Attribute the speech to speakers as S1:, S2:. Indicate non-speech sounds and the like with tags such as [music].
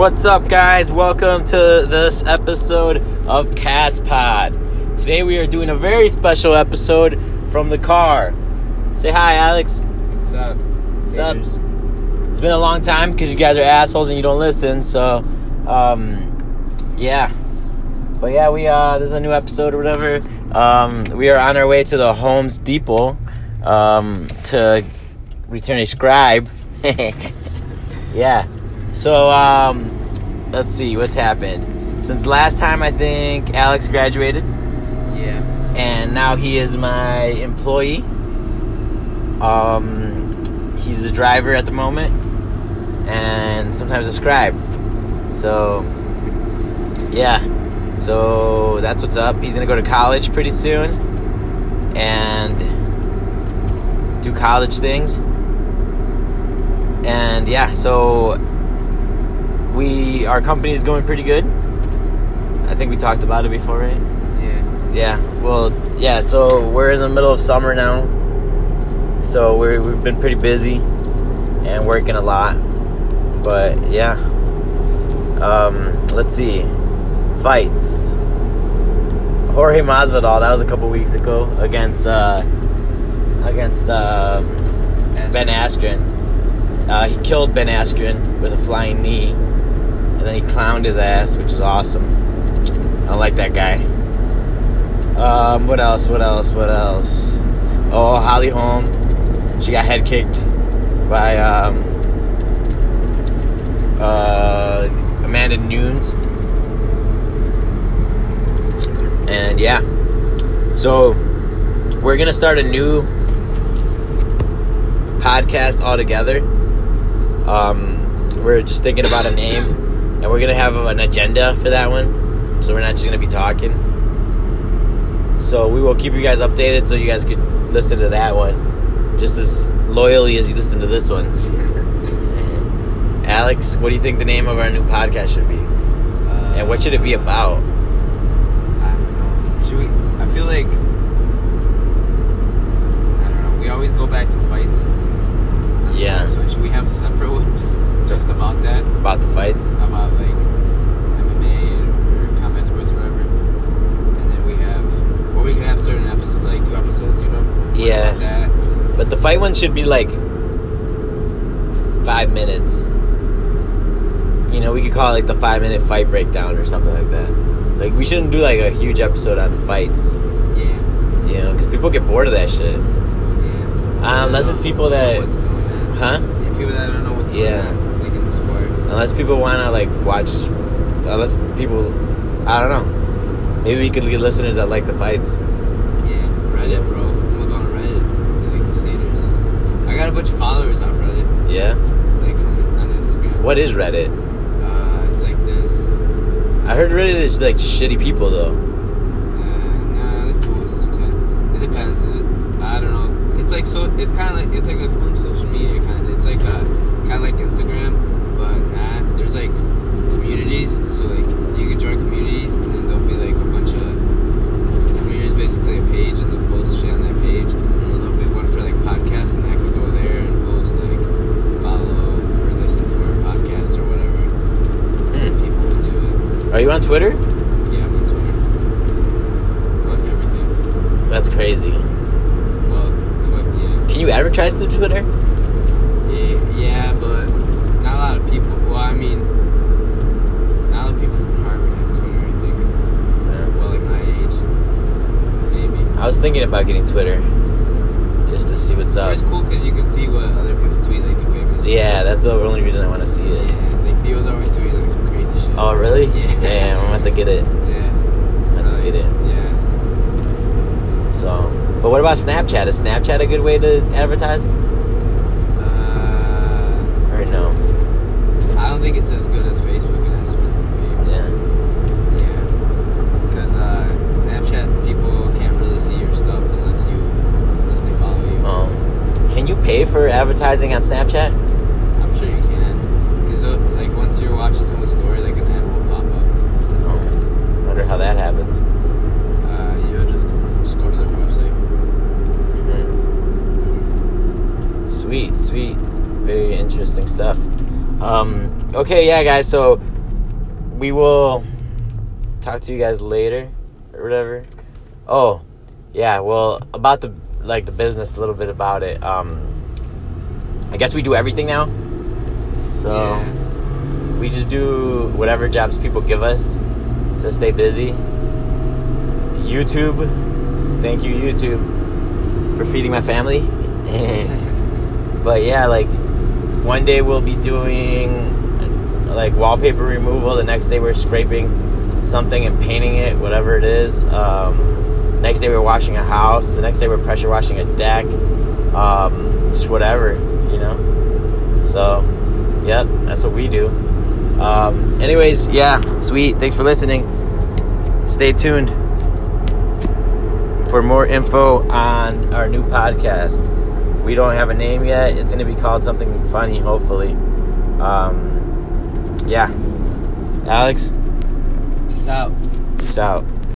S1: What's up, guys? Welcome to this episode of Cast Pod. Today we are doing a very special episode from the car. Say hi, Alex.
S2: What's up?
S1: What's up? It's been a long time because you guys are assholes and you don't listen. So, um, yeah. But yeah, we uh, this is a new episode or whatever. Um, we are on our way to the Homes Depot um, to return a scribe. [laughs] yeah. So um, let's see what's happened since last time. I think Alex graduated,
S2: Yeah.
S1: and now he is my employee. Um, he's a driver at the moment, and sometimes a scribe. So yeah. So that's what's up. He's gonna go to college pretty soon, and do college things. And yeah, so we our company is going pretty good. I think we talked about it before, right?
S2: Yeah.
S1: Yeah. Well, yeah. So we're in the middle of summer now, so we're, we've been pretty busy and working a lot. But yeah. Um, let's see. Fights. Jorge Masvidal. That was a couple weeks ago against uh, against uh, Ben Askren. Uh, he killed Ben Askren with a flying knee, clowned his ass, which is awesome. I like that guy. Um, what else? What else? What else? Oh, Holly Holm. She got head kicked by um, uh, Amanda Nunes. And yeah. So, we're to start a new podcast altogether. Um, we're just thinking about a name, and we're going to have an agenda for that one. So, we're not just going to be talking. So we will keep you guys updated so you guys could listen to that one just as loyally as you listen to this one. [laughs] Alex, what do you think the name of our new podcast should be?
S2: Uh,
S1: And what should it be about?
S2: I. Should we? I feel like. I don't know. We always go back to fights.
S1: Yeah.
S2: So should we have a separate one just about
S1: the fights?
S2: About like MMA or combat sports or whatever. And then we have, or we could have certain episodes, like two episodes, you know? One
S1: Yeah. But the fight one should be like five minutes. You know, we could call it like the five minute fight breakdown or something like that. Like, we shouldn't do like a huge episode on fights,
S2: Yeah.
S1: you know, because people get bored of that shit.
S2: Yeah.
S1: Uh, unless it's people
S2: Don't know
S1: that.
S2: What's going on.
S1: Huh?
S2: Yeah, people that don't know what's
S1: Yeah.
S2: going on, in the sport.
S1: Unless people want to like watch, unless people, I don't know. Maybe we could get listeners that like the fights.
S2: Yeah, Reddit, bro. I'm gonna go on Reddit. Like Crusaders. I got a bunch of followers on Reddit,
S1: Yeah.
S2: like from on Instagram.
S1: What is Reddit?
S2: Uh, it's like this.
S1: I heard Reddit is like shitty people though.
S2: Uh, nah, they're cool sometimes. It depends. I don't know. It's like so. It's kind of like it's like a form of social media kind of. It's like a kind of like Instagram, but. There's like communities. So like you can join communities, and then there'll be like a bunch of communities, basically a page, and they'll post shit on that page. So there'll be one for like podcasts, and I could go there and post like follow or listen to our podcast or whatever.
S1: Hmm.
S2: People would do it.
S1: Are you on Twitter?
S2: Yeah, I'm on Twitter. Fuck everything.
S1: That's crazy.
S2: Well, Twitter, yeah.
S1: Can you advertise through Twitter?
S2: yeah. Yeah, but not a lot of people. Well, I mean, not a lot of people from Harvard have Twitter, I think.
S1: Yeah.
S2: Well, like my age. Maybe.
S1: I was thinking about getting Twitter, just to see what's up.
S2: Twitter's cool because you can see what other people tweet, like the famous.
S1: Yeah, that's the only reason I want to see it.
S2: Yeah, like Theo's always tweeting like some crazy shit.
S1: Oh really?
S2: Yeah.
S1: Damn, I'm have to get it. [laughs]
S2: Yeah.
S1: I'm gonna to
S2: Uh,
S1: get it.
S2: Yeah.
S1: So, but what about Snapchat? Is Snapchat a good way to advertise?
S2: Uh,
S1: Or no?
S2: I don't think it's as good as Facebook and Instagram. Maybe.
S1: Yeah.
S2: Yeah, because uh, Snapchat people can't really see your stuff unless you unless they follow you.
S1: Um, can you pay for advertising on Snapchat?
S2: I'm sure you can, because like once you're watching someone's story, like an ad will pop up.
S1: Oh, wonder how that happens.
S2: Uh, you'll just just go to their website.
S1: Hmm. Sweet, sweet, very interesting stuff. Um, okay, yeah, guys. So we will talk to you guys later or whatever. Oh, yeah. Well, about the like the business, a little bit about it. Um, I guess we do everything now. So
S2: Yeah.
S1: we just do whatever jobs people give us to stay busy. YouTube, thank you YouTube for feeding my family. [laughs] but yeah, like one day we'll be doing like wallpaper removal. The next day we're scraping something and painting it, whatever it is. Um, next day we're washing a house. The next day we're pressure washing a deck. Um, just whatever, you know. So, yep, that's what we do. Um, anyways, yeah, sweet. Thanks for listening. Stay tuned for more info on our new podcast. We don't have a name yet. It's going to be called something funny, hopefully. Um, yeah. Alex,
S2: Out.
S1: peace out.